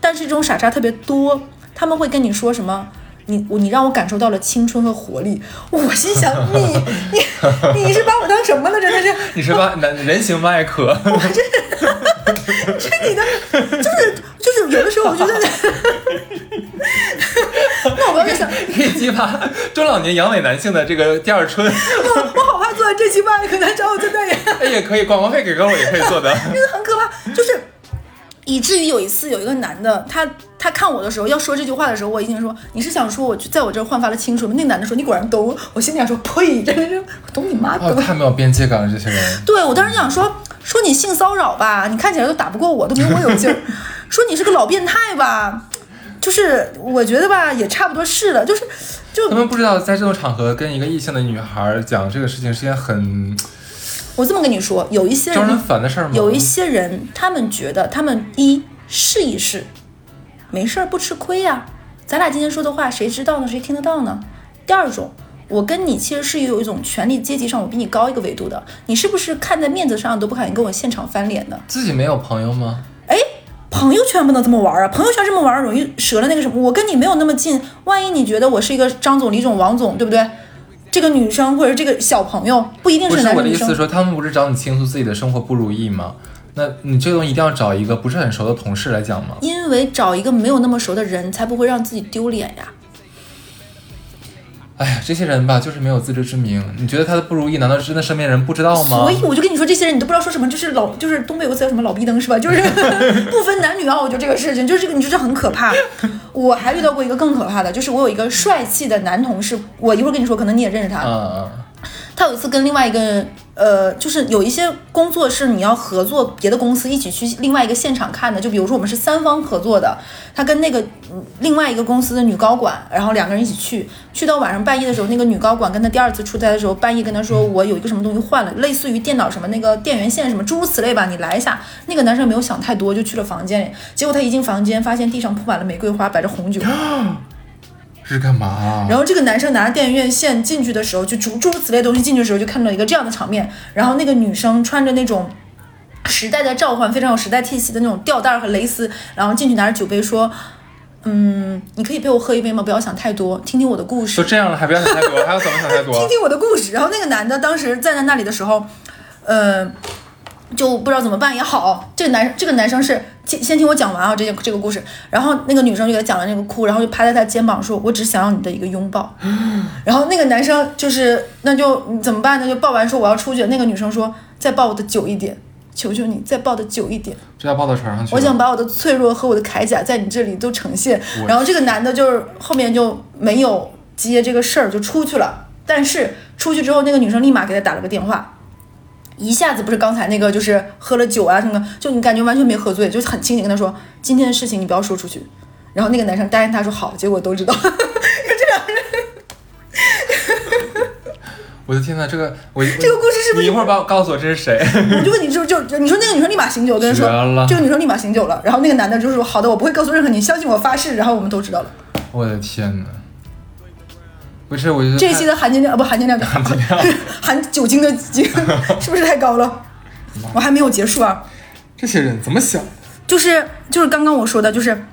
但是这种傻叉特别多，他们会跟你说什么？你我你让我感受到了青春和活力，我心想你你你是把我当什么了？真的是，你是把？男人形麦克，这你的就是就是有的时候我觉得，那我刚才想，可以激发中老年阳痿男性的这个第二春。我我好怕做完这期吧，可能找我做代言，哎，也可以，广告费给够了也可以做的。真的很可怕，就是。以至于有一次，有一个男的，他他看我的时候要说这句话的时候，我已经说你是想说我在我这儿焕发了青春吗？那男的说你果然懂，我心里想说呸，真的是我懂你妈哦，懂。太没有边界感了，这些人。对我当时想说说你性骚扰吧，你看起来都打不过我，都没我有劲儿。说你是个老变态吧，就是我觉得吧，也差不多是了，就是就他们不知道在这种场合跟一个异性的女孩讲这个事情是件很我这么跟你说，有一些招人人，烦的事儿吗？有一些人，他们觉得他们一试一试，没事儿不吃亏呀、咱俩今天说的话，谁知道呢？谁听得到呢？第二种，我跟你其实是有一种权力阶级上，我比你高一个维度的，你是不是看在面子上都不敢跟我现场翻脸的？自己没有朋友吗？哎，朋友圈不能这么玩啊！朋友圈这么玩容易折了那个什么。我跟你没有那么近，万一你觉得我是一个张总、李总、王总，对不对？这个女生或者这个小朋友不一定是男生不是我的意思是。说，他们不是找你倾诉自己的生活不如意吗？那你这个东西一定要找一个不是很熟的同事来讲吗？因为找一个没有那么熟的人，才不会让自己丢脸呀。哎呀，这些人吧，就是没有自知之明。你觉得他的不如意，难道真的身边人不知道吗？所以我就跟你说，这些人你都不知道说什么，就是老就是东北有个词叫什么老逼灯是吧？就是 不分男女啊，我觉得这个事情就是这个，你说这很可怕。我还遇到过一个更可怕的，就是我有一个帅气的男同事，我一会儿跟你说，可能你也认识他。嗯嗯，他有一次跟另外一个呃，就是有一些工作是你要合作别的公司一起去另外一个现场看的，就比如说我们是三方合作的，他跟那个另外一个公司的女高管，然后两个人一起去，去到晚上半夜的时候，那个女高管跟他第二次出差的时候，半夜跟他说我有一个什么东西换了，类似于电脑什么那个电源线什么诸如此类吧，你来一下。那个男生没有想太多，就去了房间里，结果他一进房间，发现地上铺满了玫瑰花，摆着红酒。是干嘛？然后这个男生拿着电影院线进去的时候，就诸诸如此类东西进去的时候，就看到一个这样的场面。然后那个女生穿着那种时代的召唤，非常有时代气息的那种吊带儿和蕾丝，然后进去拿着酒杯说：“嗯，你可以陪我喝一杯吗？不要想太多，听听我的故事都。这样了，还不要想太多，还要怎么想太多 听？听我的故事。然后那个男的当时站在那里的时候，呃，就不知道怎么办也好。这个男这个男生是先先听我讲完啊，这件这个故事。然后那个女生就给他讲了那个哭，然后就拍在他肩膀说：“我只想要你的一个拥抱。”然后那个男生就是那就怎么办呢？就抱完说我要出去。那个女生说：“再抱我的久一点，求求你再抱的久一点。”就要抱到床上去。我想把我的脆弱和我的铠甲在你这里都呈现。然后这个男的就是后面就没有接这个事儿，就出去了。但是出去之后，那个女生立马给他打了个电话，一下子不是刚才那个就是喝了酒啊什么的，就你感觉完全没喝醉，就是很清醒跟他说今天的事情你不要说出去。然后那个男生答应他说好，结果都知道。这两个人，我的天呐，这个我这个故事是不是你一会儿把我告诉我这是谁？我就问你，就就就你说那个女生立马醒酒，跟他说这个女生立马醒酒了。然后那个男的就是说好的，我不会告诉任何你，相信我发誓。然后我们都知道了。我的天呐，不是，我觉得这一期的含金量啊不含金量，含金量含酒精的精 是不是太高了？我还没有结束啊，这些人怎么想？就是就是刚刚我说的，就是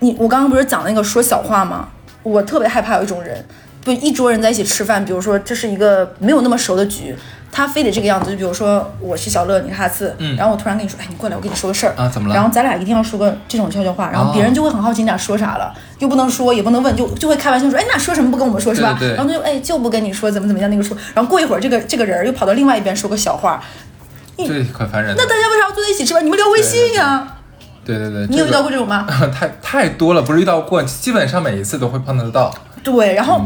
你我刚刚不是讲那个说小话吗？我特别害怕有一种人，不一桌人在一起吃饭，比如说这是一个没有那么熟的局，他非得这个样子，就比如说我是小乐，你是哈次，嗯然后我突然跟你说，哎，你过来，我跟你说个事儿啊怎么了然后咱俩一定要说个这种悄悄话，然后别人就会很好奇你俩说啥了，又不能说，也不能问，就就会开玩笑说，哎，你俩说什么不跟我们说是吧？对对对然后他就哎就不跟你说怎么怎么样那个说，然后过一会儿这个这个人儿又跑到另外一边说个小话，这很烦人那。大家为啥要坐在一起吃饭？你们聊微信呀？对对对，你有遇到过这这种吗？个？太太多了，不是遇到过，基本上每一次都会碰得到。对，然后。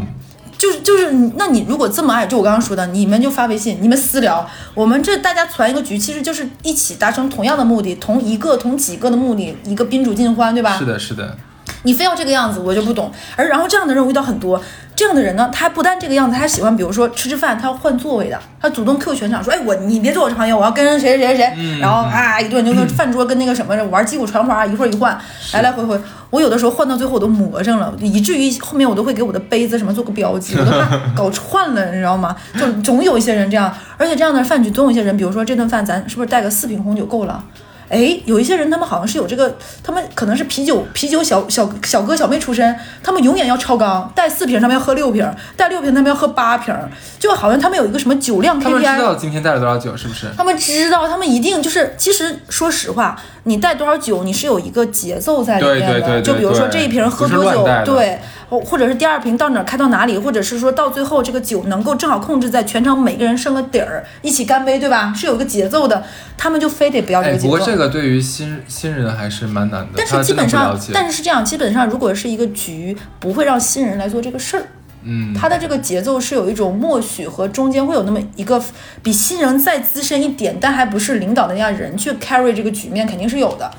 就是就是，那你如果这么爱，就我刚刚说的，你们就发微信，你们私聊，我们这大家攒一个局，其实就是一起达成同样的目的，同一个同几个的目的，一个宾主尽欢，对吧？是的，是的，你非要这个样子，我就不懂。而然后这样的人我遇到很多，这样的人呢，他不但这个样子，他还喜欢，比如说吃吃饭，他要换座位的，他主动 Q 全场说，哎，我你别坐我这旁边，我要跟谁谁谁谁，嗯然后啊一顿就跟饭桌跟那个什么玩击鼓传花，一会儿一换，来来回回，我有的时候换到最后我都魔怔了，以至于后面我都会给我的杯子什么做个标记，我都怕搞串了，你知道吗？就总有一些人这样，而且这样的饭局总有一些人，比如说这顿饭咱是不是带个四瓶红酒够了？哎，有一些人他们好像是有这个，他们可能是啤酒啤酒小小小哥小妹出身，他们永远要超纲，带四瓶他们要喝六瓶，带六瓶他们要喝八瓶，就好像他们有一个什么酒量他们知 KPI。道今天带了多少酒，是不是？他们知道，他们一定就是，其实说实话，你带多少酒，你是有一个节奏在里面的。对对对对就比如说这一瓶喝多久对，或或者是第二瓶到哪儿开到哪里，或者是说到最后这个酒能够正好控制在全场每个人剩个底儿，一起干杯，对吧？是有个节奏的，他们就非得不要这哎，个节奏。不过这个对于新新人还是蛮难的，但是基本上。但是是这样，基本上如果是一个局，不会让新人来做这个事儿。嗯，他的这个节奏是有一种默许和中间会有那么一个比新人再资深一点，但还不是领导的那样人去 carry 这个局面，肯定是有的。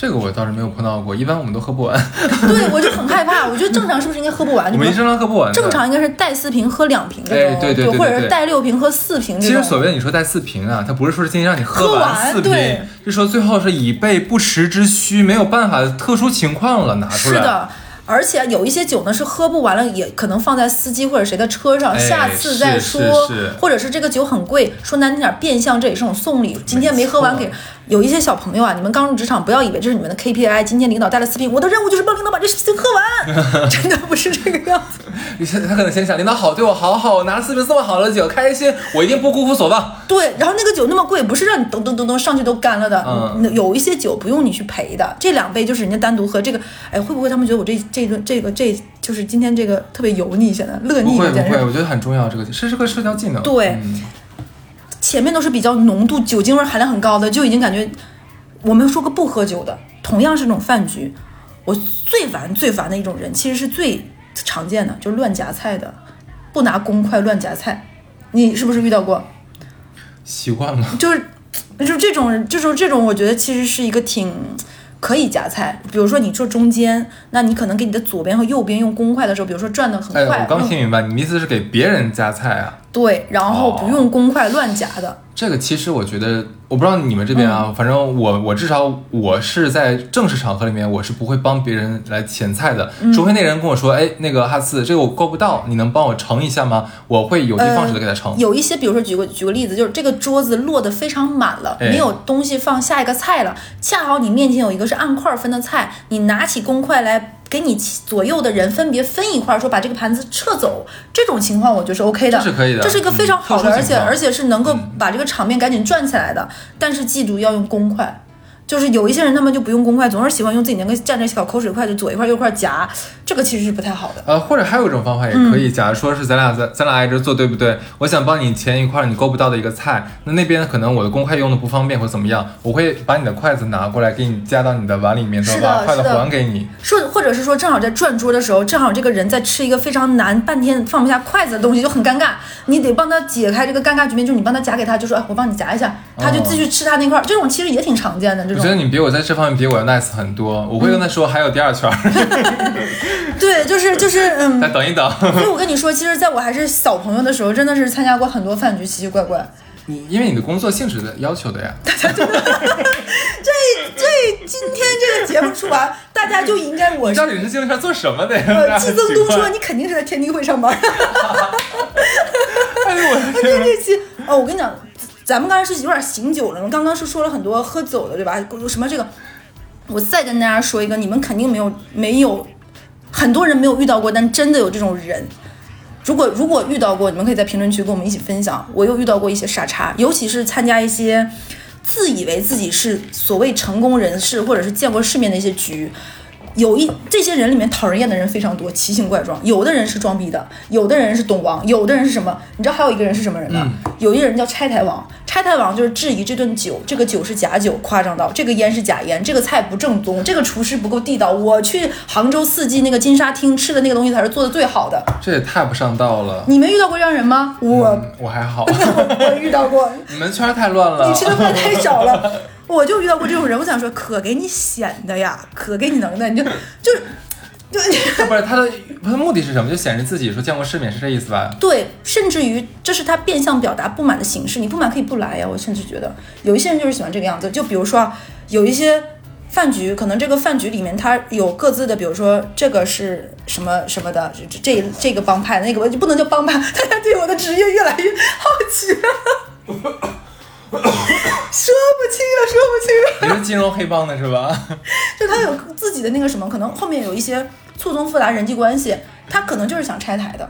这个我倒是没有碰到过，一般我们都喝不完，对，我就很害怕。我觉得正常是不是应该喝不完？我就比如们一生常喝不完。正常应该是带四瓶喝两瓶这种，哎对对对对或者是带六瓶喝四瓶这种。其实所谓你说带四瓶啊，它不是说是今天让你喝完完四瓶对，是说最后是以备不时之需，没有办法特殊情况了拿出来。是的。而且有一些酒呢是喝不完了，也可能放在司机或者谁的车上，哎下次再说。是是或者是这个酒很贵，说难听点，变相这也是种送礼。今天没喝完给有一些小朋友啊，你们刚入职场，不要以为这是你们的 KPI。今天领导带了四瓶，我的任务就是帮领导把这事情喝完，真的不是这个样子。他可能先想领导好，对我好好，我拿了四瓶这么好的酒，开心，我一定不辜负所望。对，然后那个酒那么贵，不是让你噔噔噔噔上去都干了的。嗯有一些酒不用你去陪的，这两杯就是人家单独喝。这个，哎，会不会他们觉得我这这顿这个这就是今天这个特别油腻？现在乐不腻了，会不会。我觉得很重要，这个这是个社交技能。对嗯前面都是比较浓度酒精味含量很高的，就已经感觉我们说个不喝酒的，同样是这种饭局，我最烦最烦的一种人，其实是最常见的，就是乱夹菜的，不拿公筷乱夹菜。你是不是遇到过？习惯了。就是就是这种人，就是这种，我觉得其实是一个挺可以夹菜。比如说你坐中间，那你可能给你的左边和右边用公筷的时候，比如说转的很哎，快，我刚听明白，你的意思是给别人夹菜啊？对，然后不用公筷乱夹的。这个其实我觉得，我不知道你们这边嗯啊，反正我我至少我是在正式场合里面，我是不会帮别人来前菜的，嗯除非那人跟我说，哎，那个哈斯，这个我够不到，你能帮我盛一下吗？我会有的放矢的给他盛。有一些，比如说举个举个例子，就是这个桌子落得非常满了，哎没有东西放下一个菜了，恰好你面前有一个是按块分的菜，你拿起公筷来。给你左右的人分别分一块，说把这个盘子撤走，这种情况我觉得是 OK 的，这是可以的这是一个非常好的，而且而且是能够把这个场面赶紧转起来的。但是记住要用公筷，就是有一些人他们就不用公筷，总是喜欢用自己那个蘸着小口水筷就左一块右一块夹，这个其实是不太好的。呃，或者还有一种方法也可以，假如说是咱俩在咱俩挨着坐，对不对？我想帮你前一块你够不到的一个菜，那那边可能我的公筷用的不方便或怎么样，我会把你的筷子拿过来给你夹到你的碗里面，再把筷子还给你。说，或者是说，正好在转桌的时候，正好这个人在吃一个非常难、半天放不下筷子的东西，就很尴尬。你得帮他解开这个尴尬局面，就是你帮他夹给他，就说，哎，我帮你夹一下，他就继续吃他那块儿。这种其实也挺常见的。这我觉得你比我在这方面比我要 nice 很多，我会跟他说还有第二圈儿，对，就是就是嗯。再等一等。所以我跟你说，其实在我还是小朋友的时候，真的是参加过很多饭局，奇奇怪怪。你因为你的工作性质的要求的呀。大家就这这今天这个节目出完，大家就应该我是你到底是经常做什么的呀？呃，季增东说你肯定是在天地会上班。哎呦我的那天！这期哦，我跟你讲，咱们刚才是有点醒酒了，刚刚是说了很多喝酒的，对吧？什么这个，我再跟大家说一个，你们肯定没有没有，很多人没有遇到过，但真的有这种人。如果如果遇到过，你们可以在评论区跟我们一起分享。我又遇到过一些傻叉，尤其是参加一些自以为自己是所谓成功人士，或者是见过世面的一些局。有一这些人里面讨人厌的人非常多，奇形怪状。有的人是装逼的，有的人是懂王，有的人是什么？你知道还有一个人是什么人吗？有一个人叫拆台王。拆台王就是质疑这顿酒，这个酒是假酒，夸张到这个烟是假烟，这个菜不正宗，这个厨师不够地道。我去杭州四季那个金沙厅吃的那个东西才是做的最好的。这也太不上道了。你没遇到过这样人吗？我、嗯我还好，我遇到过。你们圈儿太乱了。你吃的饭太少了，我就遇到过这种人。我想说，可给你显的呀，可给你能的，你就就是就 不是他的他的目的是什么？就显示自己说见过世面是这意思吧？对，甚至于这是他变相表达不满的形式。你不满可以不来呀，我甚至觉得有一些人就是喜欢这个样子。就比如说啊，有一些饭局，可能这个饭局里面他有各自的，比如说这个是什么什么的，这这这个帮派，那个就不能叫帮派，大家对我的职业越来越好奇了。说不清了，说不清了。你是金融黑帮的是吧？就他有自己的那个什么，可能后面有一些错综复杂人际关系，他可能就是想拆台的，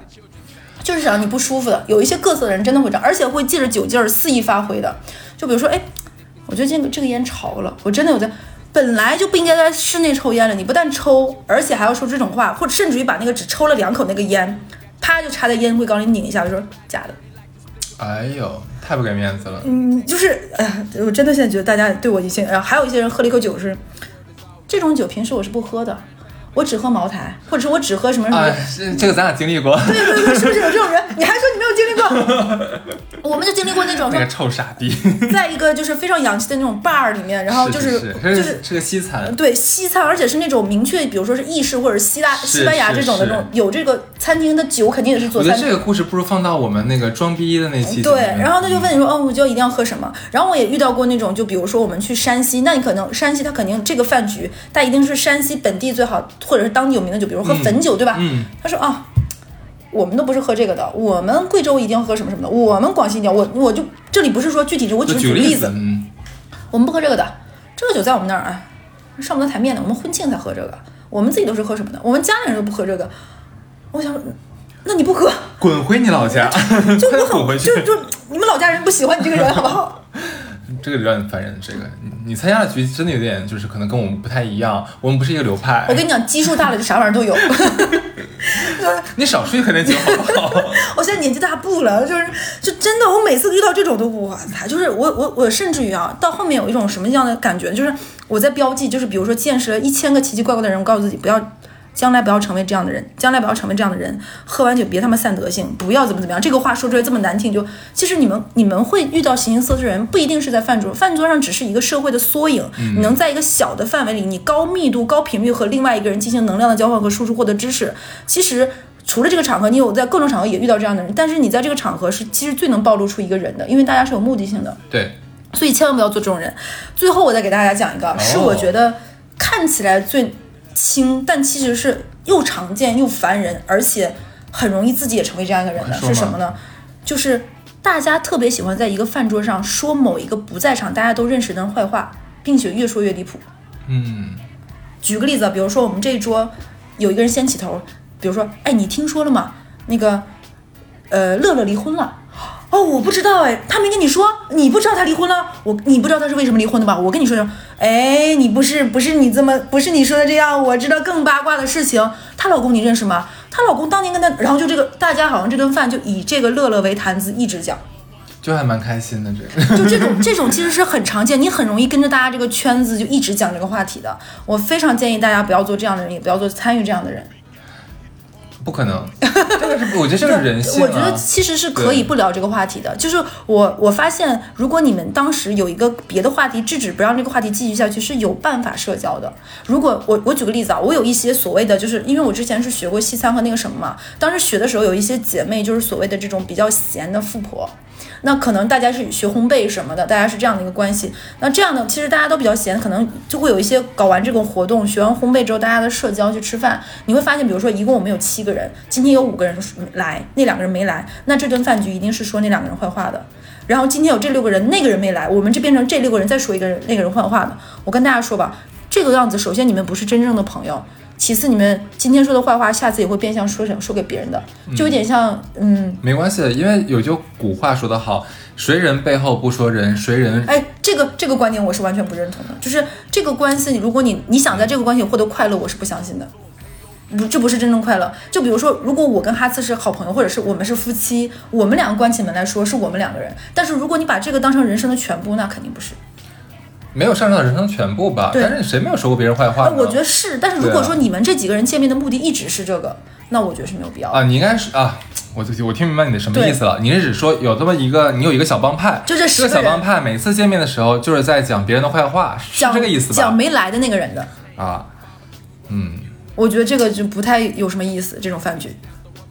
就是想你不舒服的。有一些各色的人真的会这样，而且会借着酒劲儿肆意发挥的。就比如说，哎，我觉得这个这个烟潮了，我真的有在。本来就不应该在室内抽烟了，你不但抽，而且还要说这种话，或者甚至于把那个只抽了两口那个烟，啪就插在烟灰缸里拧一下，就说假的。哎呦，太不给面子了。嗯，就是，哎呀，我真的现在觉得大家对我一些，然后还有一些人喝了一口酒是，这种酒平时我是不喝的，我只喝茅台，或者是我只喝什么什么。哎，这这个咱俩经历过。对对对，是不是有这种人？你还说？我们就经历过那种 那个说，臭傻逼，在一个就是非常洋气的那种 bar 里面，然后就是是就是是是个西餐，对西餐，而且是那种明确，比如说是意式或者希腊、是西班牙这种的是那种，有这个餐厅的酒肯定也是我觉做餐得这个故事不如放到我们那个装逼的那期。对，然后他就问你说，哦，我就一定要喝什么？然后我也遇到过那种，就比如说我们去山西，那你可能山西它肯定这个饭局，它一定是山西本地最好，或者是当地有名的酒，比如喝汾酒，对吧？嗯，他说啊。我们都不是喝这个的，我们贵州一定要喝什么什么的，我们广西一定要，我我就这里不是说具体是，我只是举个例举个例子，嗯，我们不喝这个的，这个酒在我们那儿哎，上不得台面的，我们婚庆才喝这个，我们自己都是喝什么的，我们家里人都不喝这个。我想，那你不喝，滚回你老家，就我快 滚回很去就。就你们老家人不喜欢你这个人，好不好？这个有点烦人。这个你你参加的局真的有点，就是可能跟我们不太一样，我们不是一个流派。我跟你讲，基数大了就啥玩意儿都有。你少说一口点酒好不好？我现在年纪大不了，就是就真的，我每次遇到这种都哇塞，就是我我我甚至于啊，到后面有一种什么样的感觉，就是我在标记，就是比如说见识了一千个奇奇怪怪的人，我告诉自己不要。将来不要成为这样的人，将来不要成为这样的人。喝完酒别他妈散德性，不要怎么怎么样。这个话说出来这么难听，就其实你们你们会遇到形形色色的人，不一定是在饭桌，饭桌上只是一个社会的缩影。你能在一个小的范围里，你高密度、高频率和另外一个人进行能量的交换和输出，获得知识。其实除了这个场合，你有在各种场合也遇到这样的人，但是你在这个场合是其实最能暴露出一个人的，因为大家是有目的性的。对，所以千万不要做这种人。最后，我再给大家讲一个，是我觉得看起来最轻，但其实是又常见又烦人，而且很容易自己也成为这样一个人的，是什么呢？就是大家特别喜欢在一个饭桌上说某一个不在场、大家都认识的人坏话，并且越说越离谱。嗯，举个例子，比如说我们这一桌有一个人先起头，比如说，哎，你听说了吗？那个，呃，乐乐离婚了。哦，我不知道哎，他没跟你说，你不知道他离婚了，我你不知道他是为什么离婚的吧？我跟你说说，哎，你不是不是你这么不是你说的这样，我知道更八卦的事情。她老公你认识吗？她老公当年跟她，然后就这个大家好像这顿饭就以这个乐乐为谈资，一直讲。就还蛮开心的，这个。就这种 这种其实是很常见，你很容易跟着大家这个圈子就一直讲这个话题的。我非常建议大家不要做这样的人，也不要做参与这样的人。不可能，这个是我觉得这个是人性、啊。我觉得其实是可以不聊这个话题的。就是我我发现，如果你们当时有一个别的话题制止不让这个话题继续下去，是有办法社交的。如果我我举个例子啊，我有一些所谓的，就是因为我之前是学过西餐和那个什么嘛，当时学的时候有一些姐妹就是所谓的这种比较闲的富婆。那可能大家是学烘焙什么的，大家是这样的一个关系。那这样的其实大家都比较闲，可能就会有一些搞完这个活动，学完烘焙之后，大家的社交去吃饭，你会发现，比如说一共我们有七个人，今天有五个人来，那两个人没来，那这顿饭局一定是说那两个人坏话的。然后今天有这六个人，那个人没来，我们就变成这六个人再说一个人那个人坏话的。我跟大家说吧，这个样子，首先你们不是真正的朋友。其次，你们今天说的坏话，下次也会变相说成说给别人的，就有点像，嗯，没关系，因为有句古话说得好，谁人背后不说人，谁人哎，这个这个观点我是完全不认同的，就是这个关系，如果你你想在这个关系获得快乐，我是不相信的，不，这不是真正快乐。就比如说，如果我跟哈次是好朋友，或者是我们是夫妻，我们两个关起门来说是我们两个人，但是如果你把这个当成人生的全部，那肯定不是。没有上升到人生全部吧，但是谁没有说过别人坏话？我觉得是，但是如果说你们这几个人见面的目的一直是这个，那我觉得是没有必要啊。你应该是啊，我我听明白你的什么意思了。你是指说有这么一个，你有一个小帮派，就这这个小帮派每次见面的时候就是在讲别人的坏话，是这个意思吧？讲没来的那个人的啊，嗯，我觉得这个就不太有什么意思，这种饭局。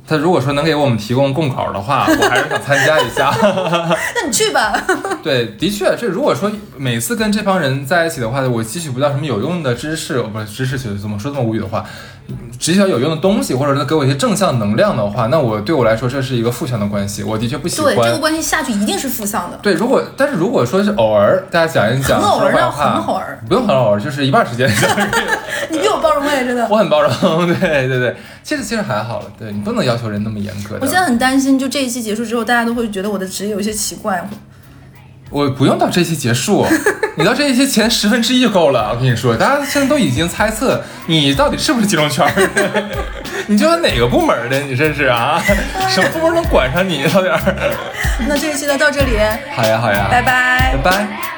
他如果说能给我们提供供稿的话，我还是想参加一下。那你去吧。对，的确，这如果说每次跟这帮人在一起的话，我汲取不到什么有用的知识，不是知识，怎么说这么无语的话，汲取有用的东西，或者能给我一些正向能量的话，那我对我来说这是一个负向的关系，我的确不喜欢。对，这个关系下去一定是负向的。对，如果但是如果说是偶尔大家讲一讲，很偶尔，很偶尔，不用很偶尔，就是一半时间。你比我包容哎，真的。我很包容，对对对，其实其实还好了，对你不能要求人那么严格。我现在很担心，就这一期结束之后，大家都会觉得我的职业有些奇怪。我不用到这期结束，你到这一期前十分之一就够了。我跟你说，大家现在都已经猜测你到底是不是金融圈的，你就是哪个部门的？你这是啊，什么部门能管上你？到底。那这一期就到这里。好呀，好呀，拜拜，拜拜。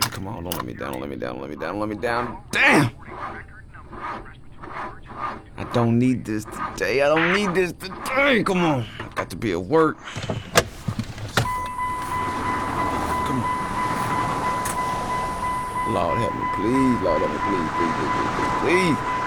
Down, don't let me down. don't Let me down, let me down. Let me down. Damn! I don't need this today. I don't need this today. Come on. I got to be at work. Come on. Lord help me, please. Lord help me, please, please, please, please. please.